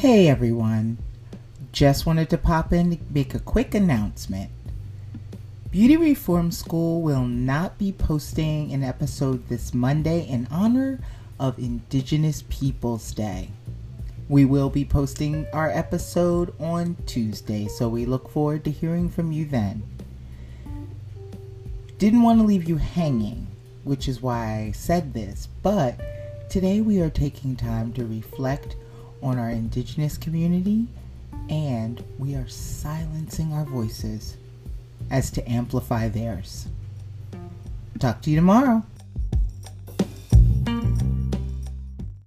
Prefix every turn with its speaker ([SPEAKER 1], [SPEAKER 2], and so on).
[SPEAKER 1] Hey everyone, just wanted to pop in to make a quick announcement. Beauty Reform School will not be posting an episode this Monday in honor of Indigenous Peoples Day. We will be posting our episode on Tuesday, so we look forward to hearing from you then. Didn't want to leave you hanging, which is why I said this, but today we are taking time to reflect on our Indigenous community and we are silencing our voices as to amplify theirs. Talk to you tomorrow.